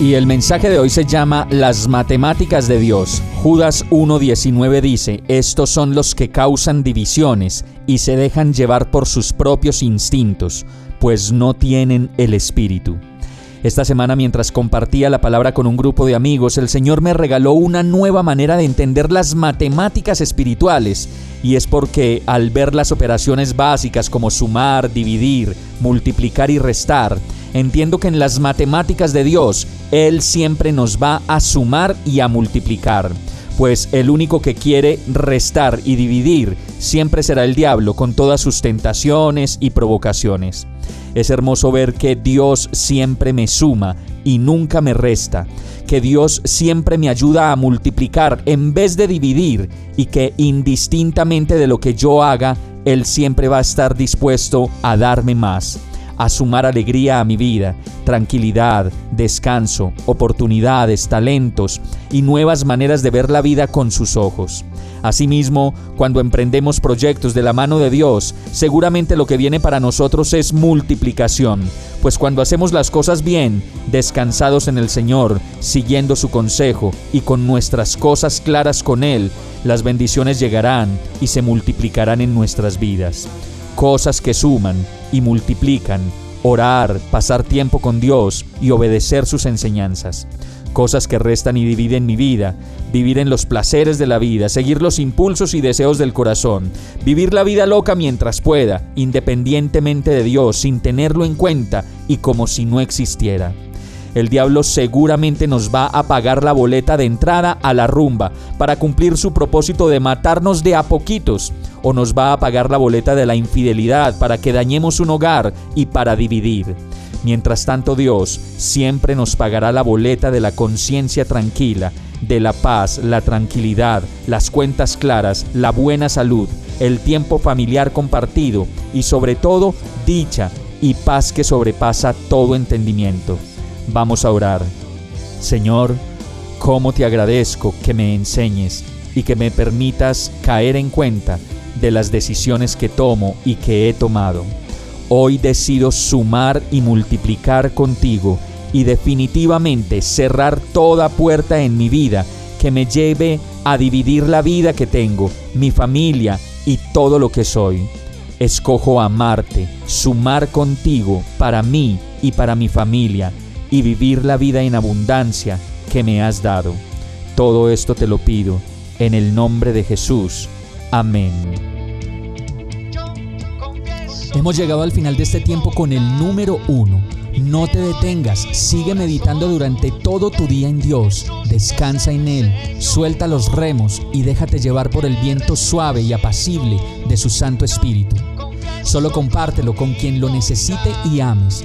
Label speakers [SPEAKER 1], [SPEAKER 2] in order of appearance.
[SPEAKER 1] Y el mensaje de hoy se llama Las matemáticas de Dios. Judas 1.19 dice, estos son los que causan divisiones y se dejan llevar por sus propios instintos, pues no tienen el espíritu. Esta semana mientras compartía la palabra con un grupo de amigos, el Señor me regaló una nueva manera de entender las matemáticas espirituales, y es porque al ver las operaciones básicas como sumar, dividir, multiplicar y restar, entiendo que en las matemáticas de Dios, Él siempre nos va a sumar y a multiplicar pues el único que quiere restar y dividir siempre será el diablo con todas sus tentaciones y provocaciones. Es hermoso ver que Dios siempre me suma y nunca me resta, que Dios siempre me ayuda a multiplicar en vez de dividir y que indistintamente de lo que yo haga, Él siempre va a estar dispuesto a darme más a sumar alegría a mi vida, tranquilidad, descanso, oportunidades, talentos y nuevas maneras de ver la vida con sus ojos. Asimismo, cuando emprendemos proyectos de la mano de Dios, seguramente lo que viene para nosotros es multiplicación, pues cuando hacemos las cosas bien, descansados en el Señor, siguiendo su consejo y con nuestras cosas claras con Él, las bendiciones llegarán y se multiplicarán en nuestras vidas cosas que suman y multiplican, orar, pasar tiempo con Dios y obedecer sus enseñanzas. Cosas que restan y dividen mi vida, vivir en los placeres de la vida, seguir los impulsos y deseos del corazón, vivir la vida loca mientras pueda, independientemente de Dios, sin tenerlo en cuenta y como si no existiera el diablo seguramente nos va a pagar la boleta de entrada a la rumba para cumplir su propósito de matarnos de a poquitos, o nos va a pagar la boleta de la infidelidad para que dañemos un hogar y para dividir. Mientras tanto Dios siempre nos pagará la boleta de la conciencia tranquila, de la paz, la tranquilidad, las cuentas claras, la buena salud, el tiempo familiar compartido y sobre todo dicha y paz que sobrepasa todo entendimiento. Vamos a orar. Señor, cómo te agradezco que me enseñes y que me permitas caer en cuenta de las decisiones que tomo y que he tomado. Hoy decido sumar y multiplicar contigo y definitivamente cerrar toda puerta en mi vida que me lleve a dividir la vida que tengo, mi familia y todo lo que soy. Escojo amarte, sumar contigo para mí y para mi familia y vivir la vida en abundancia que me has dado. Todo esto te lo pido en el nombre de Jesús. Amén. Hemos llegado al final de este tiempo con el número uno. No te detengas, sigue meditando durante todo tu día en Dios, descansa en Él, suelta los remos y déjate llevar por el viento suave y apacible de su Santo Espíritu. Solo compártelo con quien lo necesite y ames